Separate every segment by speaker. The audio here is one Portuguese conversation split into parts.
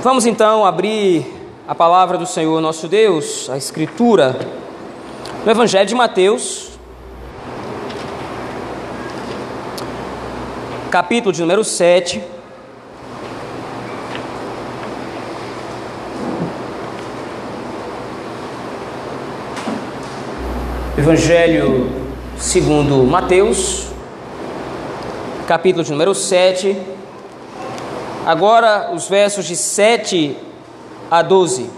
Speaker 1: Vamos então abrir a palavra do Senhor nosso Deus, a Escritura, no Evangelho de Mateus, capítulo de número 7. Evangelho segundo Mateus, capítulo de número 7 Agora os versos de 7 a 12.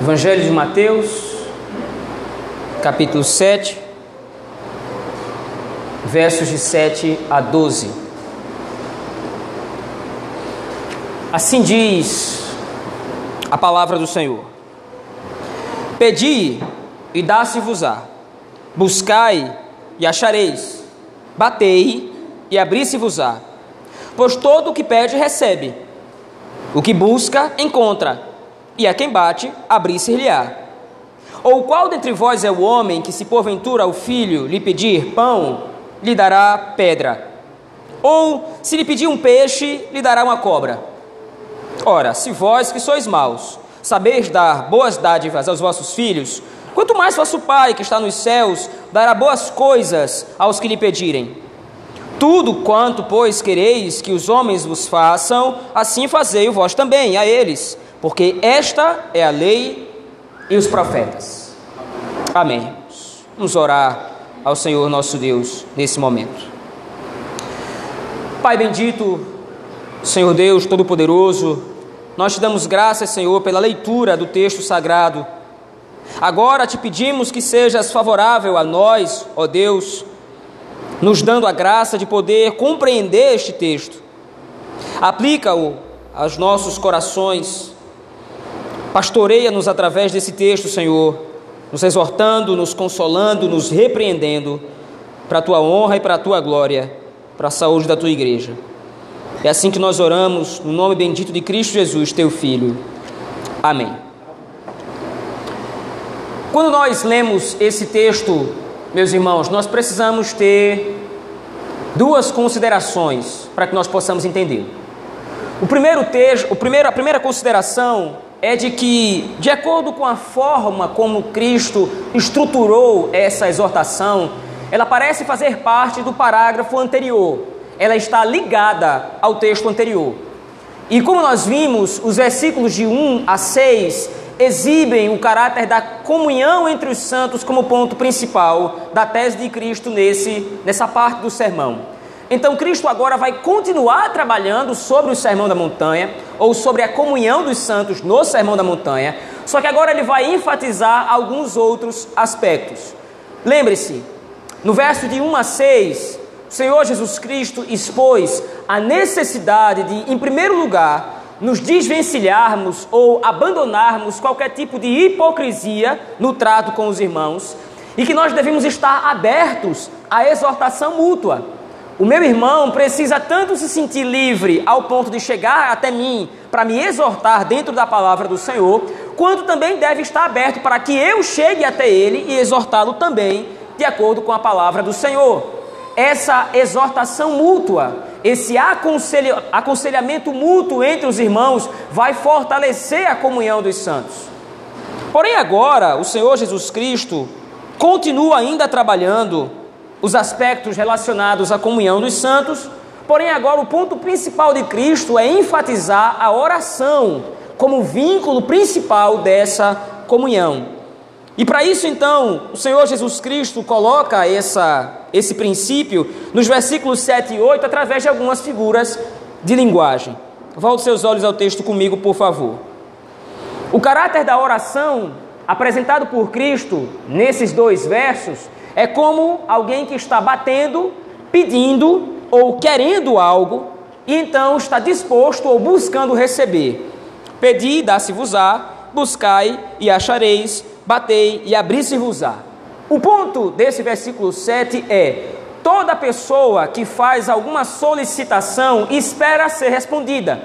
Speaker 1: Evangelho de Mateus, capítulo 7, versos de 7 a 12. Assim diz a palavra do Senhor: Pedi e dá-se-vos-á, buscai e achareis, batei e abri-se-vos-á. Pois todo o que pede, recebe, o que busca, encontra, e a quem bate, abrir-se-lhe-á. Ou qual dentre vós é o homem que, se porventura o filho lhe pedir pão, lhe dará pedra? Ou, se lhe pedir um peixe, lhe dará uma cobra? Ora, se vós que sois maus, sabeis dar boas dádivas aos vossos filhos, quanto mais vosso Pai que está nos céus dará boas coisas aos que lhe pedirem. Tudo quanto, pois, quereis que os homens vos façam, assim fazei vós também a eles, porque esta é a lei e os profetas. Amém. Vamos orar ao Senhor nosso Deus nesse momento. Pai bendito, Senhor Deus Todo-Poderoso, nós te damos graças, Senhor, pela leitura do texto sagrado. Agora te pedimos que sejas favorável a nós, ó Deus, nos dando a graça de poder compreender este texto. Aplica-o aos nossos corações. Pastoreia-nos através desse texto, Senhor, nos exortando, nos consolando, nos repreendendo, para a tua honra e para a tua glória, para a saúde da tua igreja. É assim que nós oramos, no nome bendito de Cristo Jesus, teu Filho. Amém. Quando nós lemos esse texto, meus irmãos, nós precisamos ter duas considerações para que nós possamos entender. O primeiro texto, o primeiro, a primeira consideração é de que, de acordo com a forma como Cristo estruturou essa exortação, ela parece fazer parte do parágrafo anterior, ela está ligada ao texto anterior. E como nós vimos, os versículos de 1 a 6 exibem o caráter da comunhão entre os santos como ponto principal da tese de Cristo nesse, nessa parte do sermão. Então, Cristo agora vai continuar trabalhando sobre o sermão da montanha, ou sobre a comunhão dos santos no sermão da montanha, só que agora ele vai enfatizar alguns outros aspectos. Lembre-se, no verso de 1 a 6, o Senhor Jesus Cristo expôs a necessidade de, em primeiro lugar, nos desvencilharmos ou abandonarmos qualquer tipo de hipocrisia no trato com os irmãos e que nós devemos estar abertos à exortação mútua. O meu irmão precisa tanto se sentir livre ao ponto de chegar até mim para me exortar dentro da palavra do Senhor, quanto também deve estar aberto para que eu chegue até ele e exortá-lo também de acordo com a palavra do Senhor essa exortação mútua, esse aconselhamento mútuo entre os irmãos vai fortalecer a comunhão dos santos. Porém, agora, o Senhor Jesus Cristo continua ainda trabalhando os aspectos relacionados à comunhão dos santos, porém, agora o ponto principal de Cristo é enfatizar a oração como vínculo principal dessa comunhão. E para isso, então, o Senhor Jesus Cristo coloca essa, esse princípio nos versículos 7 e 8 através de algumas figuras de linguagem. Volte seus olhos ao texto comigo, por favor. O caráter da oração apresentado por Cristo nesses dois versos é como alguém que está batendo, pedindo ou querendo algo e então está disposto ou buscando receber. Pedi, dá-se-vos-á, buscai e achareis, batei e abri-se-vos-á. O ponto desse versículo 7 é: toda pessoa que faz alguma solicitação espera ser respondida.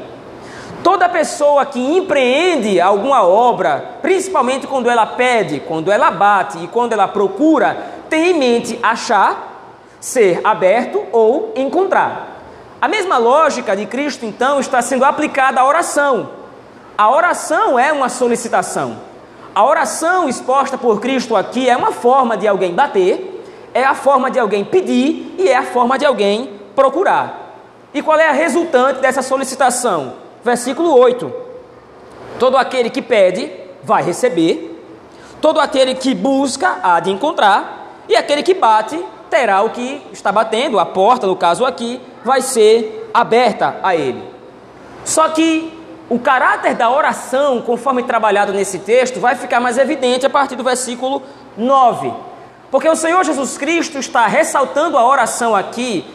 Speaker 1: Toda pessoa que empreende alguma obra, principalmente quando ela pede, quando ela bate e quando ela procura, tem em mente achar, ser aberto ou encontrar. A mesma lógica de Cristo, então, está sendo aplicada à oração. A oração é uma solicitação. A oração exposta por Cristo aqui é uma forma de alguém bater, é a forma de alguém pedir e é a forma de alguém procurar. E qual é a resultante dessa solicitação? versículo 8: Todo aquele que pede, vai receber, todo aquele que busca, há de encontrar, e aquele que bate, terá o que está batendo, a porta, no caso aqui, vai ser aberta a ele. Só que o caráter da oração, conforme trabalhado nesse texto, vai ficar mais evidente a partir do versículo 9. Porque o Senhor Jesus Cristo está ressaltando a oração aqui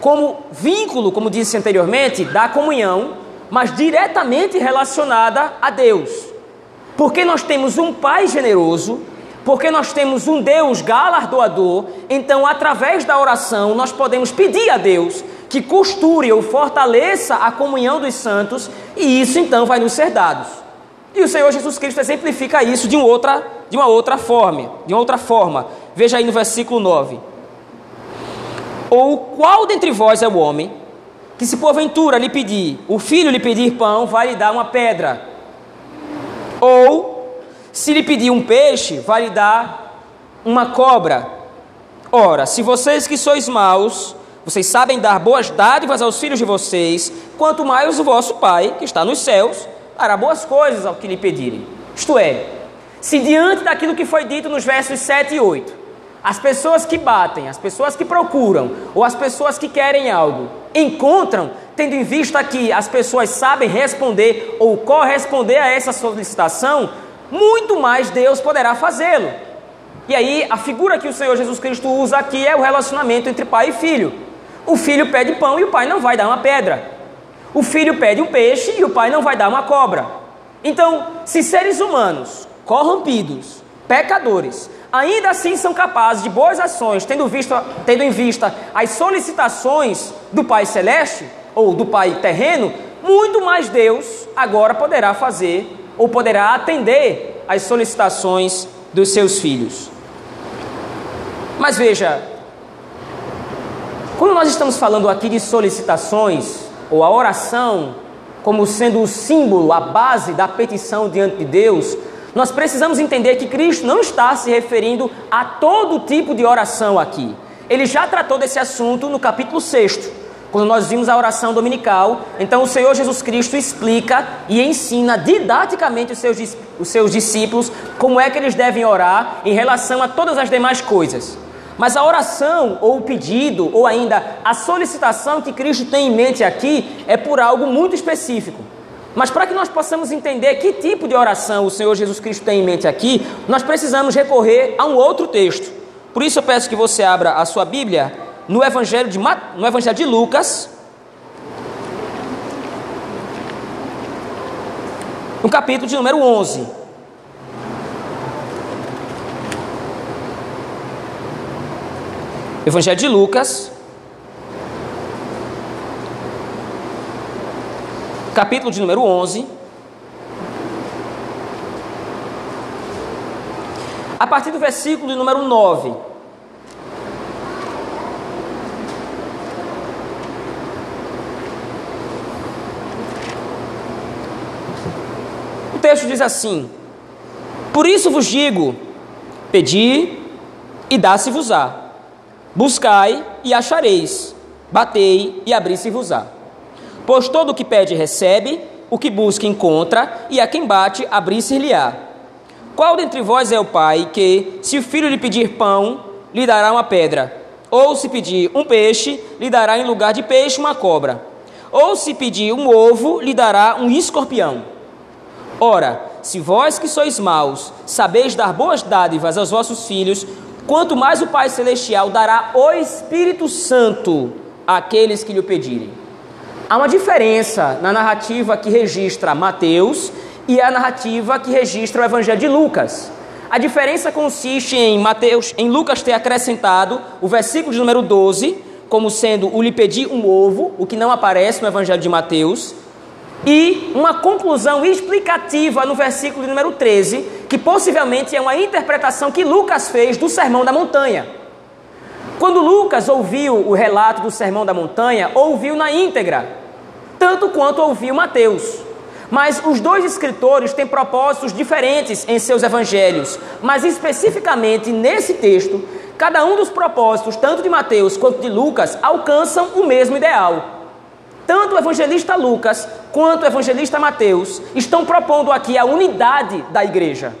Speaker 1: como vínculo, como disse anteriormente, da comunhão mas diretamente relacionada a Deus. Porque nós temos um Pai generoso, porque nós temos um Deus galardoador, então através da oração nós podemos pedir a Deus que costure ou fortaleça a comunhão dos santos e isso então vai nos ser dado. E o Senhor Jesus Cristo exemplifica isso de, uma outra, de uma outra forma, de uma outra forma. Veja aí no versículo 9. Ou qual dentre vós é o homem que se porventura lhe pedir, o filho lhe pedir pão, vai lhe dar uma pedra. Ou, se lhe pedir um peixe, vai lhe dar uma cobra. Ora, se vocês que sois maus, vocês sabem dar boas dádivas aos filhos de vocês, quanto mais o vosso Pai, que está nos céus, dará boas coisas ao que lhe pedirem. Isto é, se diante daquilo que foi dito nos versos 7 e 8, as pessoas que batem, as pessoas que procuram, ou as pessoas que querem algo, encontram, tendo em vista que as pessoas sabem responder ou corresponder a essa solicitação, muito mais Deus poderá fazê-lo. E aí, a figura que o Senhor Jesus Cristo usa aqui é o relacionamento entre pai e filho. O filho pede pão e o pai não vai dar uma pedra. O filho pede um peixe e o pai não vai dar uma cobra. Então, se seres humanos corrompidos, pecadores, ainda assim são capazes de boas ações, tendo, visto, tendo em vista as solicitações do Pai Celeste ou do Pai terreno, muito mais Deus agora poderá fazer ou poderá atender às solicitações dos seus filhos. Mas veja, quando nós estamos falando aqui de solicitações ou a oração como sendo o símbolo, a base da petição diante de Deus, nós precisamos entender que Cristo não está se referindo a todo tipo de oração aqui. Ele já tratou desse assunto no capítulo 6, quando nós vimos a oração dominical. Então, o Senhor Jesus Cristo explica e ensina didaticamente os seus, os seus discípulos como é que eles devem orar em relação a todas as demais coisas. Mas a oração, ou o pedido, ou ainda a solicitação que Cristo tem em mente aqui é por algo muito específico. Mas para que nós possamos entender que tipo de oração o Senhor Jesus Cristo tem em mente aqui, nós precisamos recorrer a um outro texto. Por isso eu peço que você abra a sua Bíblia no Evangelho de, no Evangelho de Lucas, no capítulo de número 11. Evangelho de Lucas, capítulo de número 11. A partir do versículo de número 9. O texto diz assim: Por isso vos digo: pedi e dá-se-vos-á, buscai e achareis, batei e abri-se-vos-á. Pois todo o que pede recebe, o que busca encontra, e a quem bate abrir-se-lhe-á. Qual dentre vós é o pai que, se o filho lhe pedir pão, lhe dará uma pedra? Ou se pedir um peixe, lhe dará em lugar de peixe uma cobra? Ou se pedir um ovo, lhe dará um escorpião? Ora, se vós que sois maus, sabeis dar boas dádivas aos vossos filhos, quanto mais o Pai Celestial dará o Espírito Santo àqueles que lhe pedirem. Há uma diferença na narrativa que registra Mateus e a narrativa que registra o Evangelho de Lucas. A diferença consiste em Mateus, em Lucas ter acrescentado o versículo de número 12 como sendo o lhe pedir um ovo, o que não aparece no Evangelho de Mateus. E uma conclusão explicativa no versículo número 13, que possivelmente é uma interpretação que Lucas fez do Sermão da Montanha. Quando Lucas ouviu o relato do Sermão da Montanha, ouviu na íntegra, tanto quanto ouviu Mateus. Mas os dois escritores têm propósitos diferentes em seus evangelhos, mas especificamente nesse texto, cada um dos propósitos, tanto de Mateus quanto de Lucas, alcançam o mesmo ideal. Tanto o evangelista Lucas quanto o evangelista Mateus estão propondo aqui a unidade da igreja.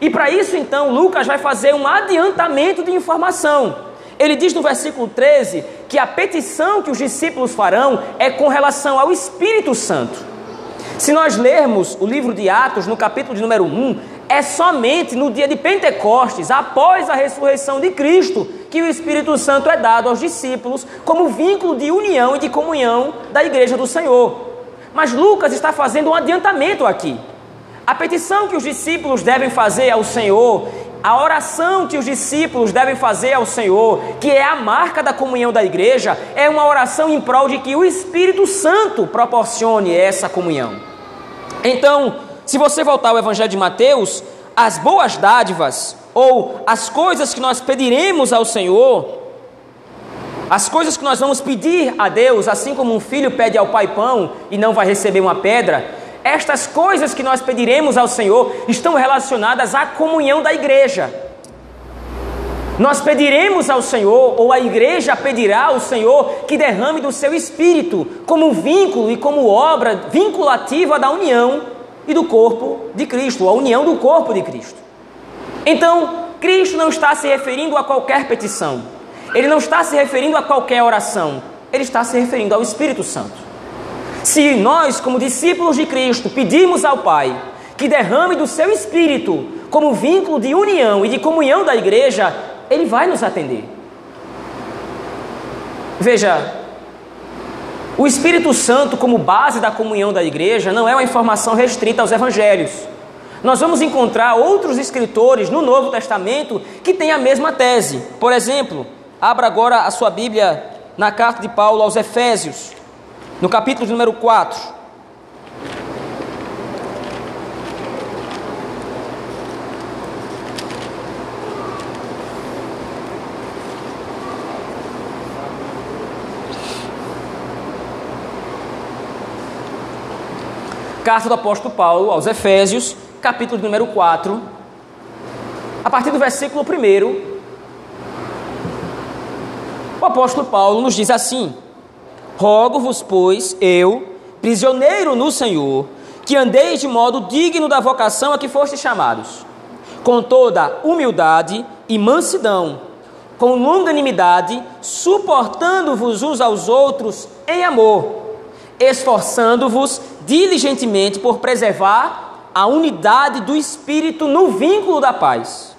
Speaker 1: E para isso, então, Lucas vai fazer um adiantamento de informação. Ele diz no versículo 13 que a petição que os discípulos farão é com relação ao Espírito Santo. Se nós lermos o livro de Atos, no capítulo de número 1, é somente no dia de Pentecostes, após a ressurreição de Cristo, que o Espírito Santo é dado aos discípulos como vínculo de união e de comunhão da igreja do Senhor. Mas Lucas está fazendo um adiantamento aqui. A petição que os discípulos devem fazer ao Senhor, a oração que os discípulos devem fazer ao Senhor, que é a marca da comunhão da igreja, é uma oração em prol de que o Espírito Santo proporcione essa comunhão. Então, se você voltar ao Evangelho de Mateus, as boas dádivas ou as coisas que nós pediremos ao Senhor, as coisas que nós vamos pedir a Deus, assim como um filho pede ao pai pão e não vai receber uma pedra, estas coisas que nós pediremos ao Senhor estão relacionadas à comunhão da igreja. Nós pediremos ao Senhor, ou a igreja pedirá ao Senhor, que derrame do seu espírito, como vínculo e como obra vinculativa da união e do corpo de Cristo, a união do corpo de Cristo. Então, Cristo não está se referindo a qualquer petição, ele não está se referindo a qualquer oração, ele está se referindo ao Espírito Santo. Se nós, como discípulos de Cristo, pedimos ao Pai que derrame do seu espírito como vínculo de união e de comunhão da igreja, ele vai nos atender. Veja, o Espírito Santo, como base da comunhão da igreja, não é uma informação restrita aos evangelhos. Nós vamos encontrar outros escritores no Novo Testamento que têm a mesma tese. Por exemplo, abra agora a sua Bíblia na carta de Paulo aos Efésios, no capítulo número 4. Carta do apóstolo Paulo aos Efésios, capítulo número 4, a partir do versículo 1. O apóstolo Paulo nos diz assim: Rogo-vos, pois, eu, prisioneiro no Senhor, que andeis de modo digno da vocação a que fostes chamados, com toda humildade e mansidão, com longanimidade, suportando-vos uns aos outros em amor, esforçando-vos diligentemente por preservar a unidade do espírito no vínculo da paz.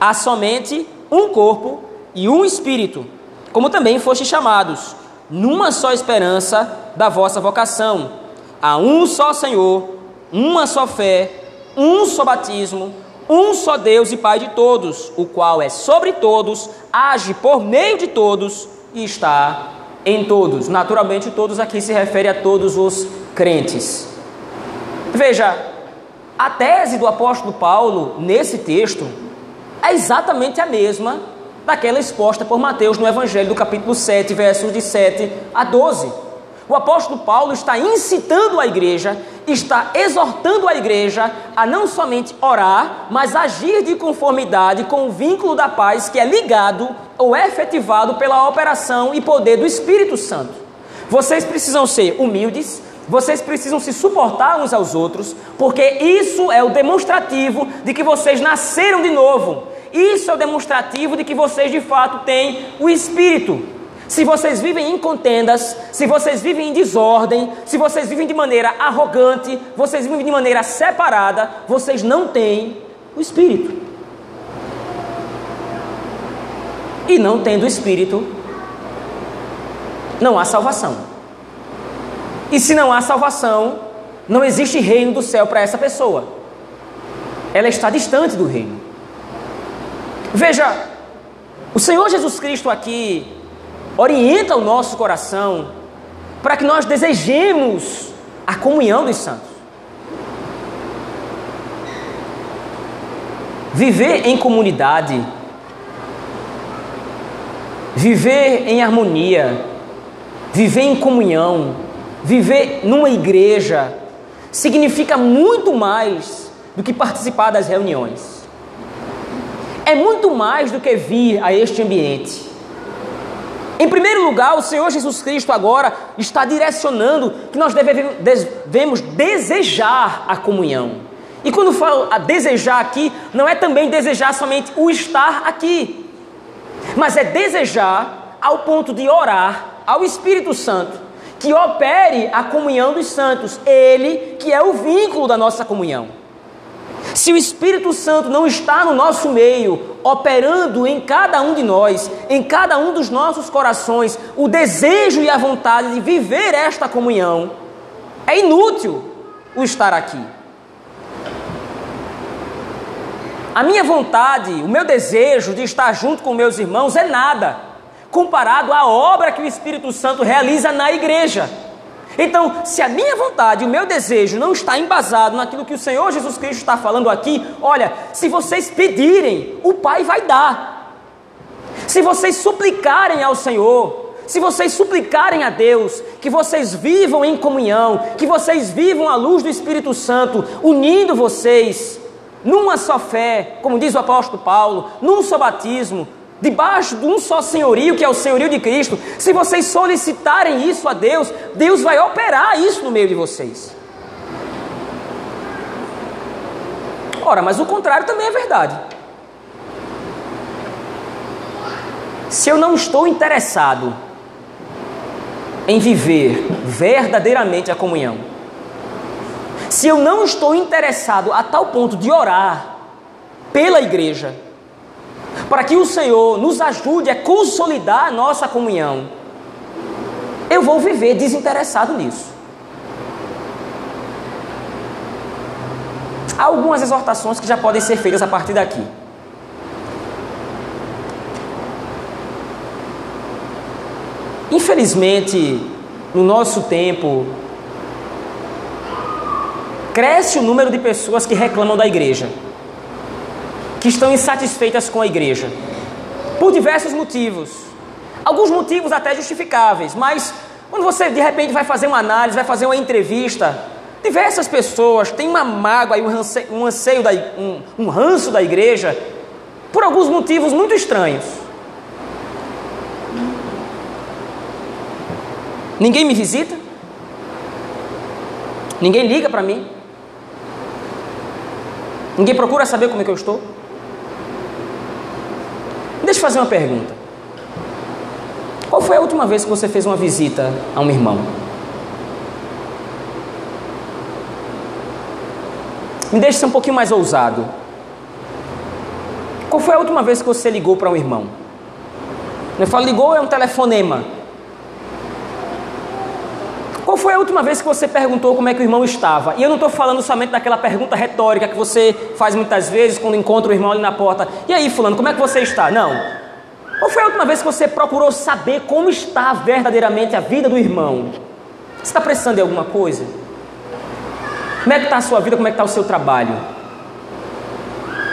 Speaker 1: Há somente um corpo e um espírito, como também foste chamados, numa só esperança da vossa vocação. Há um só Senhor, uma só fé, um só batismo, um só Deus e Pai de todos, o qual é sobre todos, age por meio de todos e está em todos. Naturalmente, todos aqui se refere a todos os crentes. Veja, a tese do apóstolo Paulo nesse texto é exatamente a mesma daquela exposta por Mateus no Evangelho do capítulo 7, versos de 7 a 12. O apóstolo Paulo está incitando a igreja, está exortando a igreja a não somente orar, mas agir de conformidade com o vínculo da paz que é ligado ou efetivado pela operação e poder do Espírito Santo. Vocês precisam ser humildes, vocês precisam se suportar uns aos outros, porque isso é o demonstrativo de que vocês nasceram de novo. Isso é o demonstrativo de que vocês de fato têm o Espírito. Se vocês vivem em contendas, se vocês vivem em desordem, se vocês vivem de maneira arrogante, vocês vivem de maneira separada, vocês não têm o Espírito. E não tendo o Espírito, não há salvação. E se não há salvação, não existe reino do céu para essa pessoa. Ela está distante do reino. Veja, o Senhor Jesus Cristo aqui orienta o nosso coração para que nós desejemos a comunhão dos santos. Viver em comunidade, viver em harmonia, viver em comunhão, viver numa igreja, significa muito mais do que participar das reuniões. É muito mais do que vir a este ambiente. Em primeiro lugar, o Senhor Jesus Cristo agora está direcionando que nós devemos desejar a comunhão. E quando falo a desejar aqui, não é também desejar somente o estar aqui, mas é desejar ao ponto de orar ao Espírito Santo que opere a comunhão dos santos, ele que é o vínculo da nossa comunhão. Se o Espírito Santo não está no nosso meio, operando em cada um de nós, em cada um dos nossos corações, o desejo e a vontade de viver esta comunhão, é inútil o estar aqui. A minha vontade, o meu desejo de estar junto com meus irmãos é nada comparado à obra que o Espírito Santo realiza na igreja. Então, se a minha vontade, o meu desejo não está embasado naquilo que o Senhor Jesus Cristo está falando aqui, olha, se vocês pedirem, o Pai vai dar. Se vocês suplicarem ao Senhor, se vocês suplicarem a Deus que vocês vivam em comunhão, que vocês vivam a luz do Espírito Santo, unindo vocês numa só fé, como diz o apóstolo Paulo, num só batismo, debaixo de um só senhorio, que é o senhorio de Cristo, se vocês solicitarem isso a Deus, Deus vai operar isso no meio de vocês. Ora, mas o contrário também é verdade. Se eu não estou interessado em viver verdadeiramente a comunhão, se eu não estou interessado a tal ponto de orar pela igreja, para que o Senhor nos ajude a consolidar a nossa comunhão, eu vou viver desinteressado nisso. Há algumas exortações que já podem ser feitas a partir daqui. Infelizmente, no nosso tempo, cresce o número de pessoas que reclamam da igreja que estão insatisfeitas com a igreja, por diversos motivos. Alguns motivos até justificáveis, mas quando você de repente vai fazer uma análise, vai fazer uma entrevista, diversas pessoas têm uma mágoa e um anseio, um, anseio da, um, um ranço da igreja por alguns motivos muito estranhos. Ninguém me visita? Ninguém liga para mim? Ninguém procura saber como é que eu estou? Deixa eu fazer uma pergunta. Qual foi a última vez que você fez uma visita a um irmão? Me deixe ser um pouquinho mais ousado. Qual foi a última vez que você ligou para um irmão? Eu falo ligou é um telefonema. Qual foi a última vez que você perguntou como é que o irmão estava? E eu não estou falando somente daquela pergunta retórica que você faz muitas vezes quando encontra o irmão ali na porta. E aí, fulano, como é que você está? Não. Qual foi a última vez que você procurou saber como está verdadeiramente a vida do irmão? Você está precisando de alguma coisa? Como é que está a sua vida? Como é que está o seu trabalho?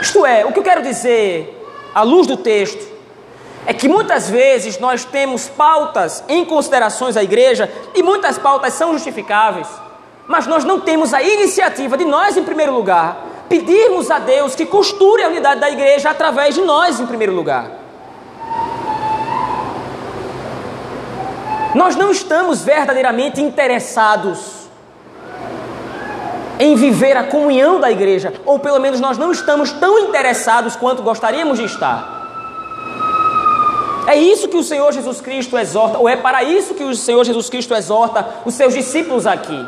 Speaker 1: Isto é, o que eu quero dizer, à luz do texto, é que muitas vezes nós temos pautas em considerações à igreja e muitas pautas são justificáveis, mas nós não temos a iniciativa de nós, em primeiro lugar, pedirmos a Deus que costure a unidade da igreja através de nós, em primeiro lugar. Nós não estamos verdadeiramente interessados em viver a comunhão da igreja, ou pelo menos nós não estamos tão interessados quanto gostaríamos de estar. É isso que o Senhor Jesus Cristo exorta, ou é para isso que o Senhor Jesus Cristo exorta os seus discípulos aqui.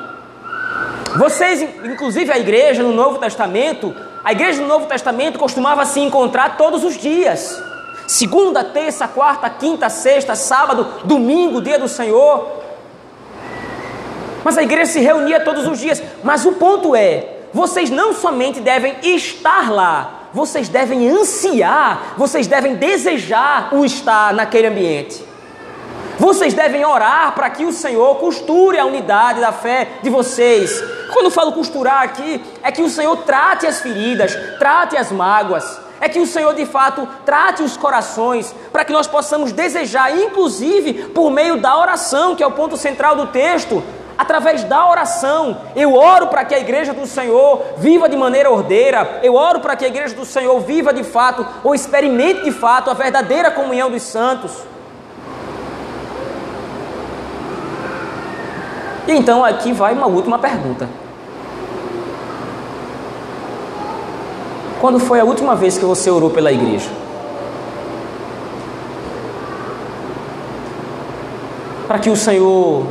Speaker 1: Vocês, inclusive a igreja no Novo Testamento, a igreja no Novo Testamento costumava se encontrar todos os dias. Segunda, terça, quarta, quinta, sexta, sábado, domingo, dia do Senhor. Mas a igreja se reunia todos os dias. Mas o ponto é: vocês não somente devem estar lá, vocês devem ansiar, vocês devem desejar o estar naquele ambiente. Vocês devem orar para que o Senhor costure a unidade da fé de vocês. Quando falo costurar aqui, é que o Senhor trate as feridas, trate as mágoas. É que o Senhor de fato trate os corações, para que nós possamos desejar, inclusive por meio da oração, que é o ponto central do texto, através da oração. Eu oro para que a igreja do Senhor viva de maneira ordeira. Eu oro para que a igreja do Senhor viva de fato, ou experimente de fato, a verdadeira comunhão dos santos. E então aqui vai uma última pergunta. Quando foi a última vez que você orou pela igreja? Para que o Senhor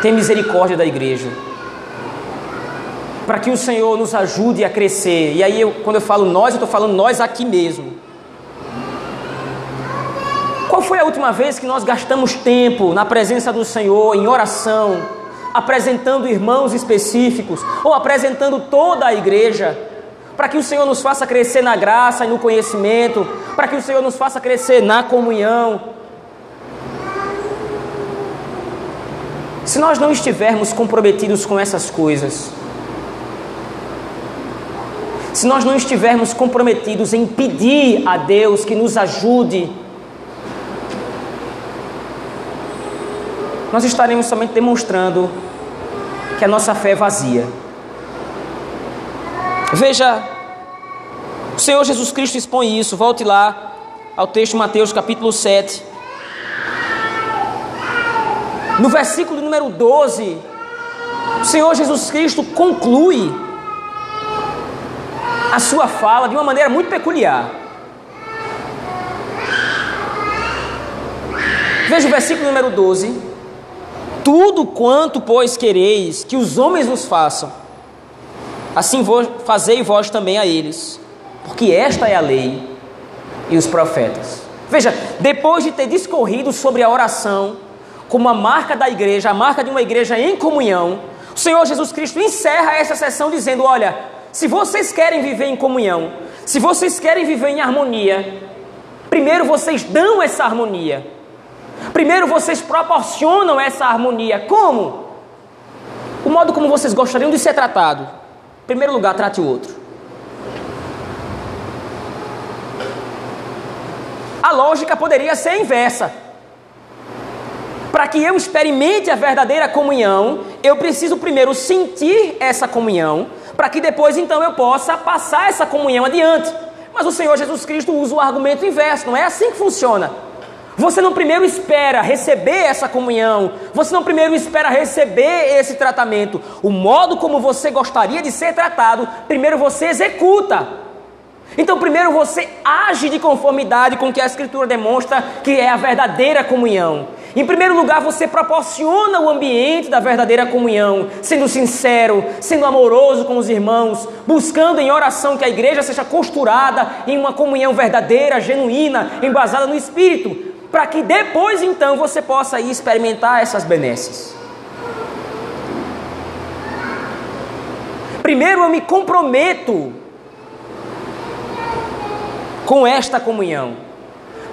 Speaker 1: tenha misericórdia da igreja. Para que o Senhor nos ajude a crescer. E aí, eu, quando eu falo nós, eu estou falando nós aqui mesmo. Qual foi a última vez que nós gastamos tempo na presença do Senhor, em oração, apresentando irmãos específicos ou apresentando toda a igreja, para que o Senhor nos faça crescer na graça e no conhecimento, para que o Senhor nos faça crescer na comunhão. Se nós não estivermos comprometidos com essas coisas, se nós não estivermos comprometidos em pedir a Deus que nos ajude, nós estaremos somente demonstrando que a nossa fé é vazia. Veja, o Senhor Jesus Cristo expõe isso. Volte lá ao texto de Mateus capítulo 7. No versículo número 12, o Senhor Jesus Cristo conclui a sua fala de uma maneira muito peculiar. Veja o versículo número 12. Tudo quanto, pois, quereis que os homens vos façam, assim fazei vós também a eles, porque esta é a lei e os profetas. Veja, depois de ter discorrido sobre a oração como a marca da igreja, a marca de uma igreja em comunhão, o Senhor Jesus Cristo encerra essa sessão dizendo: Olha, se vocês querem viver em comunhão, se vocês querem viver em harmonia, primeiro vocês dão essa harmonia. Primeiro vocês proporcionam essa harmonia. Como? O modo como vocês gostariam de ser tratado. Em primeiro lugar, trate o outro. A lógica poderia ser inversa. Para que eu experimente a verdadeira comunhão, eu preciso primeiro sentir essa comunhão, para que depois então eu possa passar essa comunhão adiante. Mas o Senhor Jesus Cristo usa o argumento inverso, não é assim que funciona. Você não primeiro espera receber essa comunhão, você não primeiro espera receber esse tratamento. O modo como você gostaria de ser tratado, primeiro você executa. Então, primeiro você age de conformidade com o que a Escritura demonstra que é a verdadeira comunhão. Em primeiro lugar, você proporciona o ambiente da verdadeira comunhão, sendo sincero, sendo amoroso com os irmãos, buscando em oração que a igreja seja costurada em uma comunhão verdadeira, genuína, embasada no Espírito para que depois então você possa ir experimentar essas benesses. Primeiro eu me comprometo com esta comunhão.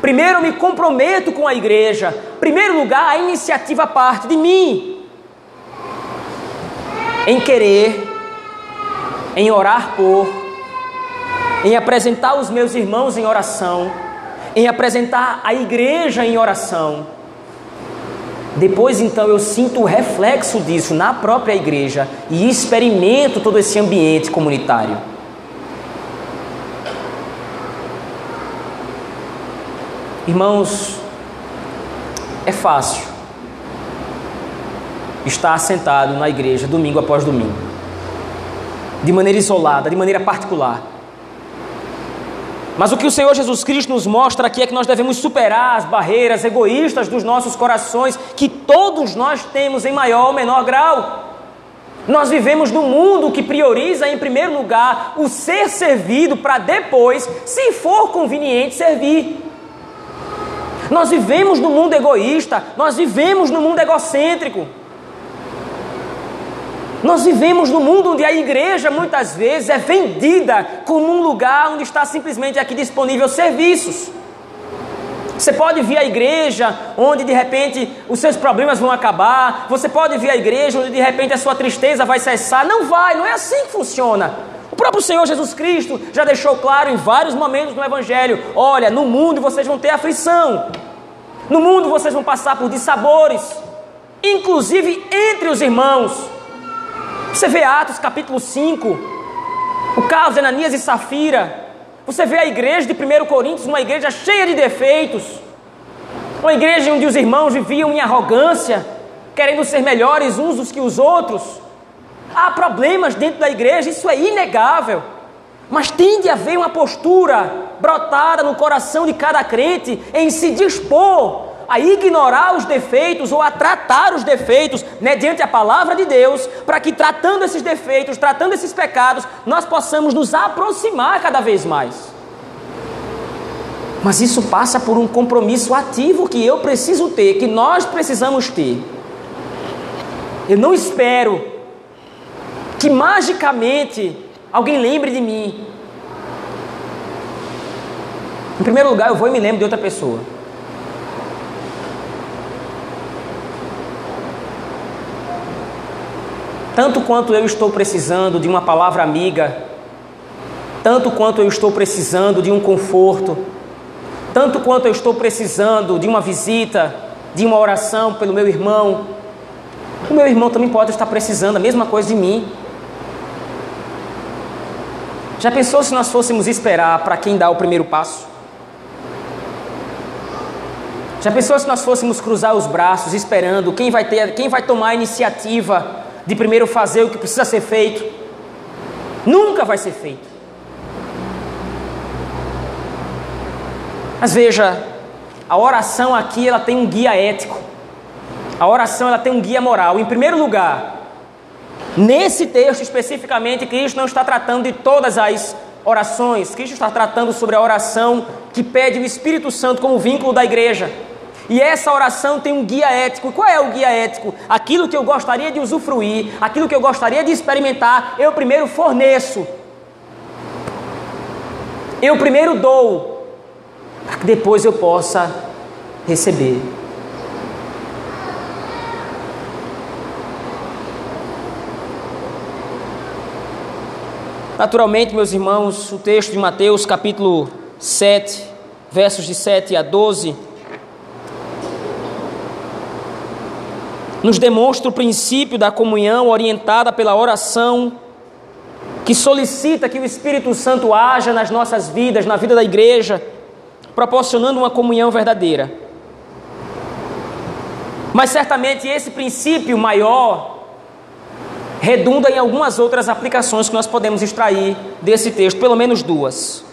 Speaker 1: Primeiro eu me comprometo com a igreja. Primeiro lugar, a iniciativa parte de mim. Em querer, em orar por, em apresentar os meus irmãos em oração em apresentar a igreja em oração. Depois então eu sinto o reflexo disso na própria igreja e experimento todo esse ambiente comunitário. Irmãos, é fácil estar sentado na igreja domingo após domingo, de maneira isolada, de maneira particular mas o que o Senhor Jesus Cristo nos mostra aqui é que nós devemos superar as barreiras egoístas dos nossos corações, que todos nós temos em maior ou menor grau. Nós vivemos num mundo que prioriza, em primeiro lugar, o ser servido para depois, se for conveniente, servir. Nós vivemos num mundo egoísta, nós vivemos num mundo egocêntrico. Nós vivemos num mundo onde a igreja muitas vezes é vendida como um lugar onde está simplesmente aqui disponível serviços. Você pode vir à igreja onde de repente os seus problemas vão acabar. Você pode vir à igreja onde de repente a sua tristeza vai cessar. Não vai, não é assim que funciona. O próprio Senhor Jesus Cristo já deixou claro em vários momentos no Evangelho: olha, no mundo vocês vão ter aflição. No mundo vocês vão passar por dissabores, inclusive entre os irmãos. Você vê Atos capítulo 5, o caso de Ananias e Safira. Você vê a igreja de 1 Coríntios, uma igreja cheia de defeitos, uma igreja onde os irmãos viviam em arrogância, querendo ser melhores uns dos que os outros. Há problemas dentro da igreja, isso é inegável. Mas tem de haver uma postura brotada no coração de cada crente em se dispor a ignorar os defeitos ou a tratar os defeitos mediante a palavra de Deus, para que tratando esses defeitos, tratando esses pecados, nós possamos nos aproximar cada vez mais. Mas isso passa por um compromisso ativo que eu preciso ter, que nós precisamos ter. Eu não espero que magicamente alguém lembre de mim. Em primeiro lugar, eu vou e me lembro de outra pessoa. Tanto quanto eu estou precisando de uma palavra amiga, tanto quanto eu estou precisando de um conforto, tanto quanto eu estou precisando de uma visita, de uma oração pelo meu irmão, o meu irmão também pode estar precisando a mesma coisa de mim. Já pensou se nós fôssemos esperar para quem dá o primeiro passo? Já pensou se nós fôssemos cruzar os braços esperando quem vai ter, quem vai tomar a iniciativa de primeiro fazer o que precisa ser feito, nunca vai ser feito. Mas veja, a oração aqui ela tem um guia ético. A oração ela tem um guia moral. Em primeiro lugar, nesse texto especificamente, Cristo não está tratando de todas as orações. Cristo está tratando sobre a oração que pede o Espírito Santo como vínculo da igreja. E essa oração tem um guia ético. Qual é o guia ético? Aquilo que eu gostaria de usufruir, aquilo que eu gostaria de experimentar, eu primeiro forneço. Eu primeiro dou, para que depois eu possa receber. Naturalmente, meus irmãos, o texto de Mateus, capítulo 7, versos de 7 a 12 nos demonstra o princípio da comunhão orientada pela oração, que solicita que o Espírito Santo haja nas nossas vidas, na vida da igreja, proporcionando uma comunhão verdadeira. Mas certamente esse princípio maior redunda em algumas outras aplicações que nós podemos extrair desse texto, pelo menos duas.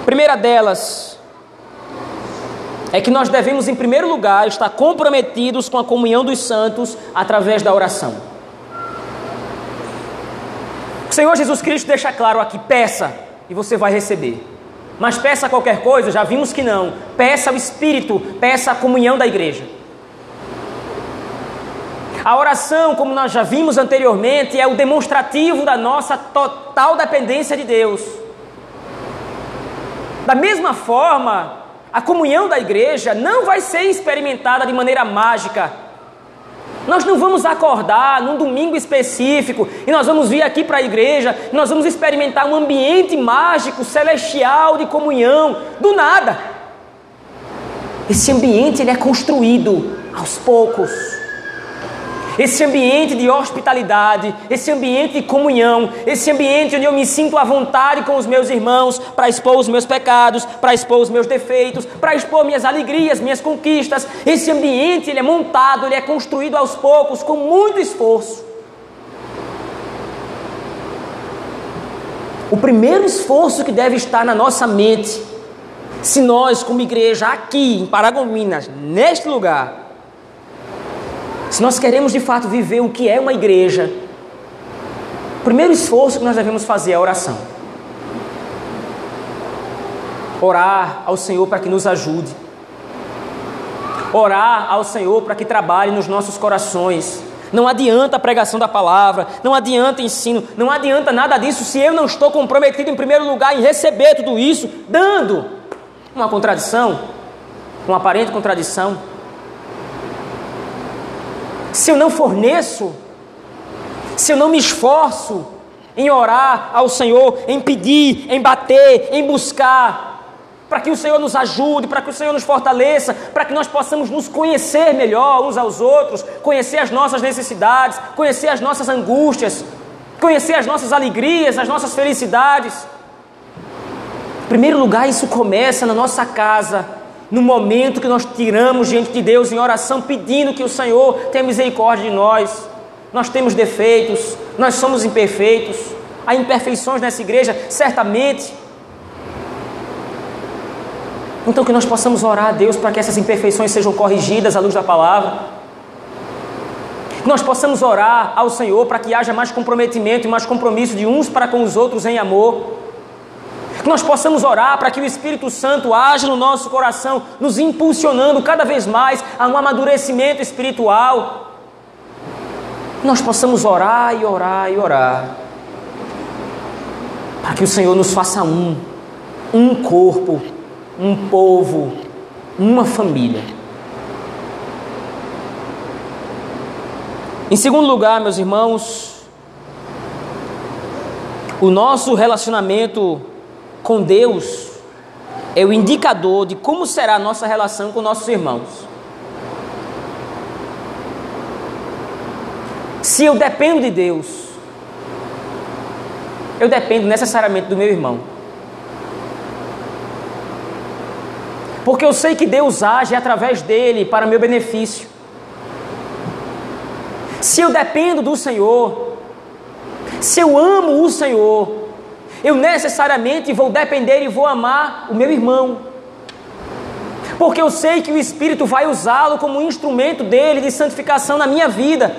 Speaker 1: A primeira delas é que nós devemos, em primeiro lugar, estar comprometidos com a comunhão dos santos através da oração. O Senhor Jesus Cristo deixa claro aqui: peça e você vai receber. Mas peça qualquer coisa, já vimos que não. Peça o Espírito, peça a comunhão da igreja. A oração, como nós já vimos anteriormente, é o demonstrativo da nossa total dependência de Deus. Da mesma forma, a comunhão da igreja não vai ser experimentada de maneira mágica. Nós não vamos acordar num domingo específico e nós vamos vir aqui para a igreja nós vamos experimentar um ambiente mágico, celestial de comunhão, do nada. Esse ambiente ele é construído aos poucos esse ambiente de hospitalidade, esse ambiente de comunhão, esse ambiente onde eu me sinto à vontade com os meus irmãos para expor os meus pecados, para expor os meus defeitos, para expor minhas alegrias, minhas conquistas. Esse ambiente ele é montado, ele é construído aos poucos com muito esforço. O primeiro esforço que deve estar na nossa mente, se nós, como igreja, aqui em Paragominas, neste lugar, se nós queremos de fato viver o que é uma igreja, o primeiro esforço que nós devemos fazer é a oração. Orar ao Senhor para que nos ajude. Orar ao Senhor para que trabalhe nos nossos corações. Não adianta a pregação da palavra, não adianta ensino, não adianta nada disso se eu não estou comprometido em primeiro lugar em receber tudo isso, dando. Uma contradição? Uma aparente contradição? Se eu não forneço, se eu não me esforço em orar ao Senhor, em pedir, em bater, em buscar, para que o Senhor nos ajude, para que o Senhor nos fortaleça, para que nós possamos nos conhecer melhor uns aos outros, conhecer as nossas necessidades, conhecer as nossas angústias, conhecer as nossas alegrias, as nossas felicidades. Em primeiro lugar, isso começa na nossa casa, no momento que nós tiramos diante de Deus em oração, pedindo que o Senhor tenha misericórdia de nós. Nós temos defeitos, nós somos imperfeitos, há imperfeições nessa igreja, certamente então que nós possamos orar a Deus para que essas imperfeições sejam corrigidas à luz da palavra. Que nós possamos orar ao Senhor para que haja mais comprometimento e mais compromisso de uns para com os outros em amor. Que nós possamos orar para que o Espírito Santo age no nosso coração, nos impulsionando cada vez mais a um amadurecimento espiritual. Que nós possamos orar e orar e orar. Para que o Senhor nos faça um, um corpo um povo, uma família. Em segundo lugar, meus irmãos, o nosso relacionamento com Deus é o indicador de como será a nossa relação com nossos irmãos. Se eu dependo de Deus, eu dependo necessariamente do meu irmão. porque eu sei que Deus age através dele para meu benefício. Se eu dependo do Senhor, se eu amo o Senhor, eu necessariamente vou depender e vou amar o meu irmão. Porque eu sei que o Espírito vai usá-lo como um instrumento dele de santificação na minha vida.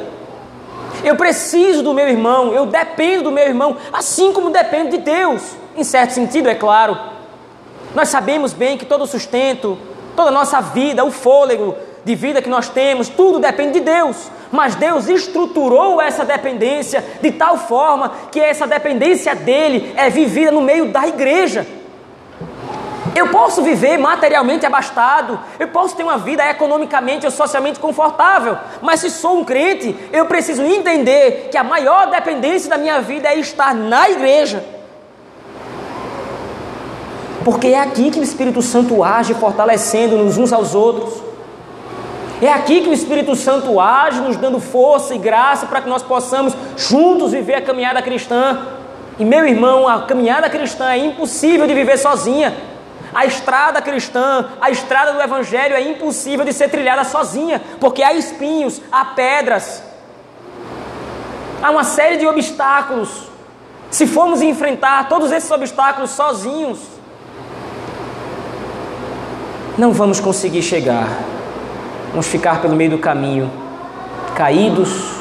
Speaker 1: Eu preciso do meu irmão, eu dependo do meu irmão, assim como dependo de Deus, em certo sentido, é claro. Nós sabemos bem que todo o sustento, toda a nossa vida, o fôlego de vida que nós temos, tudo depende de Deus. Mas Deus estruturou essa dependência de tal forma que essa dependência dele é vivida no meio da igreja. Eu posso viver materialmente abastado, eu posso ter uma vida economicamente ou socialmente confortável, mas se sou um crente, eu preciso entender que a maior dependência da minha vida é estar na igreja porque é aqui que o Espírito Santo age, fortalecendo-nos uns aos outros. É aqui que o Espírito Santo age, nos dando força e graça para que nós possamos juntos viver a caminhada cristã. E meu irmão, a caminhada cristã é impossível de viver sozinha. A estrada cristã, a estrada do Evangelho é impossível de ser trilhada sozinha, porque há espinhos, há pedras, há uma série de obstáculos. Se formos enfrentar todos esses obstáculos sozinhos, não vamos conseguir chegar. Vamos ficar pelo meio do caminho, caídos.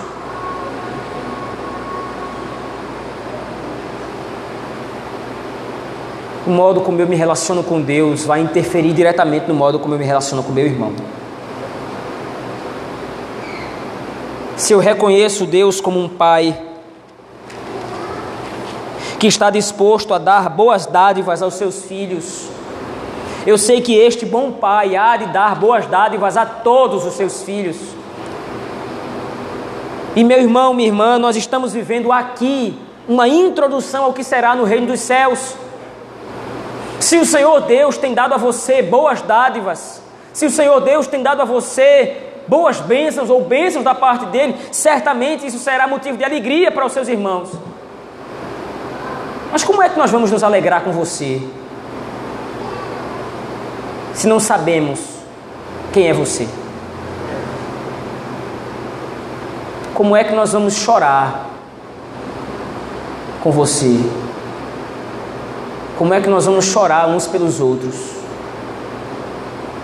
Speaker 1: O modo como eu me relaciono com Deus vai interferir diretamente no modo como eu me relaciono com meu irmão. Se eu reconheço Deus como um pai que está disposto a dar boas dádivas aos seus filhos, eu sei que este bom pai há de dar boas dádivas a todos os seus filhos. E meu irmão, minha irmã, nós estamos vivendo aqui uma introdução ao que será no reino dos céus. Se o Senhor Deus tem dado a você boas dádivas, se o Senhor Deus tem dado a você boas bênçãos ou bênçãos da parte dele, certamente isso será motivo de alegria para os seus irmãos. Mas como é que nós vamos nos alegrar com você? Se não sabemos quem é você? Como é que nós vamos chorar com você? Como é que nós vamos chorar uns pelos outros?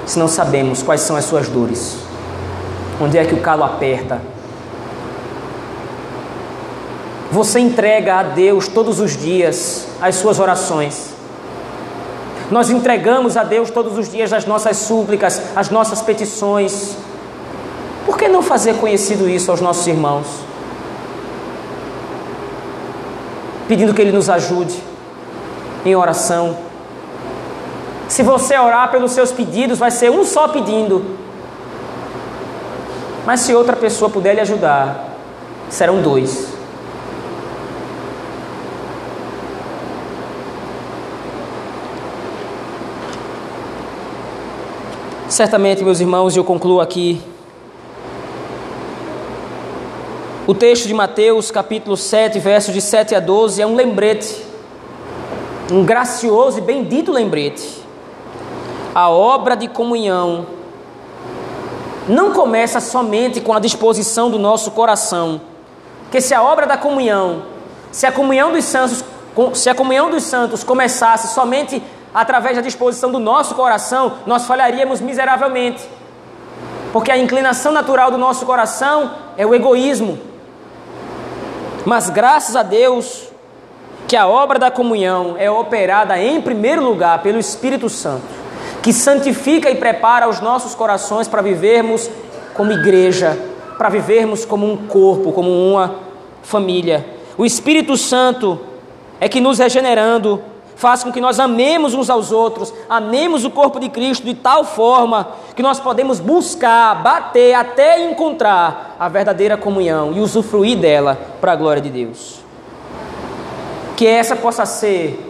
Speaker 1: Se não sabemos quais são as suas dores, onde é que o calo aperta? Você entrega a Deus todos os dias as suas orações. Nós entregamos a Deus todos os dias as nossas súplicas, as nossas petições. Por que não fazer conhecido isso aos nossos irmãos? Pedindo que Ele nos ajude em oração, Se você orar pelos seus pedidos, vai ser um só pedindo. Mas se outra pessoa puder lhe ajudar, serão dois. Certamente, meus irmãos, eu concluo aqui. O texto de Mateus, capítulo 7, versos de 7 a 12, é um lembrete, um gracioso e bendito lembrete. A obra de comunhão não começa somente com a disposição do nosso coração, porque se a obra da comunhão, se a comunhão dos santos, se a comunhão dos santos começasse somente através da disposição do nosso coração, nós falharíamos miseravelmente. Porque a inclinação natural do nosso coração é o egoísmo. Mas graças a Deus que a obra da comunhão é operada em primeiro lugar pelo Espírito Santo, que santifica e prepara os nossos corações para vivermos como igreja, para vivermos como um corpo, como uma família. O Espírito Santo é que nos regenerando faz com que nós amemos uns aos outros, amemos o corpo de Cristo de tal forma que nós podemos buscar, bater até encontrar a verdadeira comunhão e usufruir dela para a glória de Deus. Que essa possa ser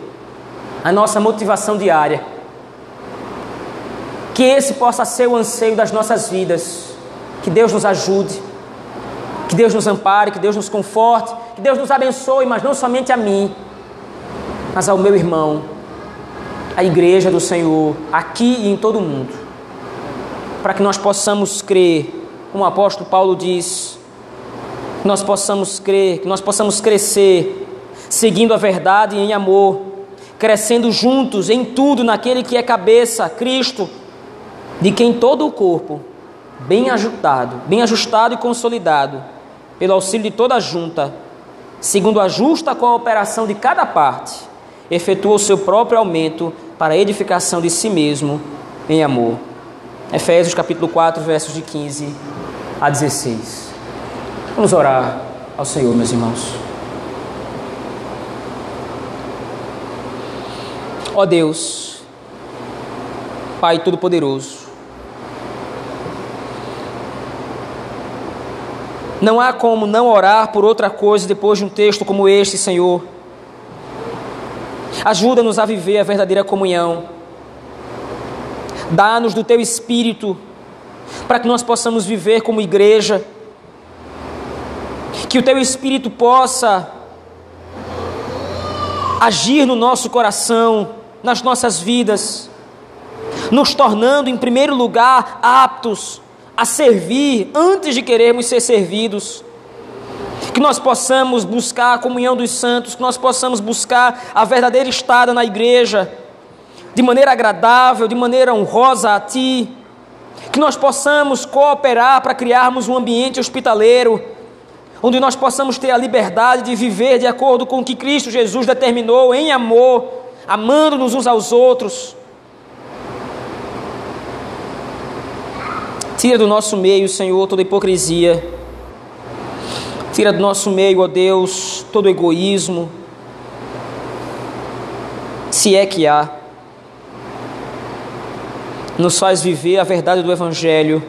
Speaker 1: a nossa motivação diária. Que esse possa ser o anseio das nossas vidas. Que Deus nos ajude. Que Deus nos ampare, que Deus nos conforte, que Deus nos abençoe, mas não somente a mim, mas ao meu irmão, à igreja do Senhor, aqui e em todo o mundo, para que nós possamos crer, como o apóstolo Paulo diz, que nós possamos crer, que nós possamos crescer, seguindo a verdade em amor, crescendo juntos em tudo naquele que é cabeça, Cristo, de quem todo o corpo, bem ajustado, bem ajustado e consolidado, pelo auxílio de toda a junta, segundo a justa cooperação de cada parte, efetua o seu próprio aumento para a edificação de si mesmo em amor. Efésios capítulo 4, versos de 15 a 16. Vamos orar ao Senhor, meus irmãos. Ó Deus, Pai Todo-Poderoso, não há como não orar por outra coisa depois de um texto como este, Senhor Ajuda-nos a viver a verdadeira comunhão. Dá-nos do teu espírito para que nós possamos viver como igreja. Que o teu espírito possa agir no nosso coração, nas nossas vidas, nos tornando, em primeiro lugar, aptos a servir antes de querermos ser servidos que nós possamos buscar a comunhão dos santos, que nós possamos buscar a verdadeira estada na igreja, de maneira agradável, de maneira honrosa a Ti, que nós possamos cooperar para criarmos um ambiente hospitaleiro, onde nós possamos ter a liberdade de viver de acordo com o que Cristo Jesus determinou em amor, amando-nos uns aos outros. Tira do nosso meio, Senhor, toda hipocrisia Tira do nosso meio, ó Deus, todo egoísmo, se é que há. Nos faz viver a verdade do Evangelho,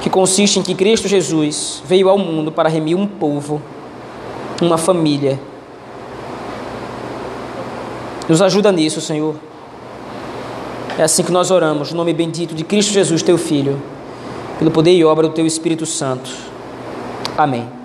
Speaker 1: que consiste em que Cristo Jesus veio ao mundo para remir um povo, uma família. Nos ajuda nisso, Senhor. É assim que nós oramos, no nome bendito de Cristo Jesus, teu Filho, pelo poder e obra do teu Espírito Santo. Amém.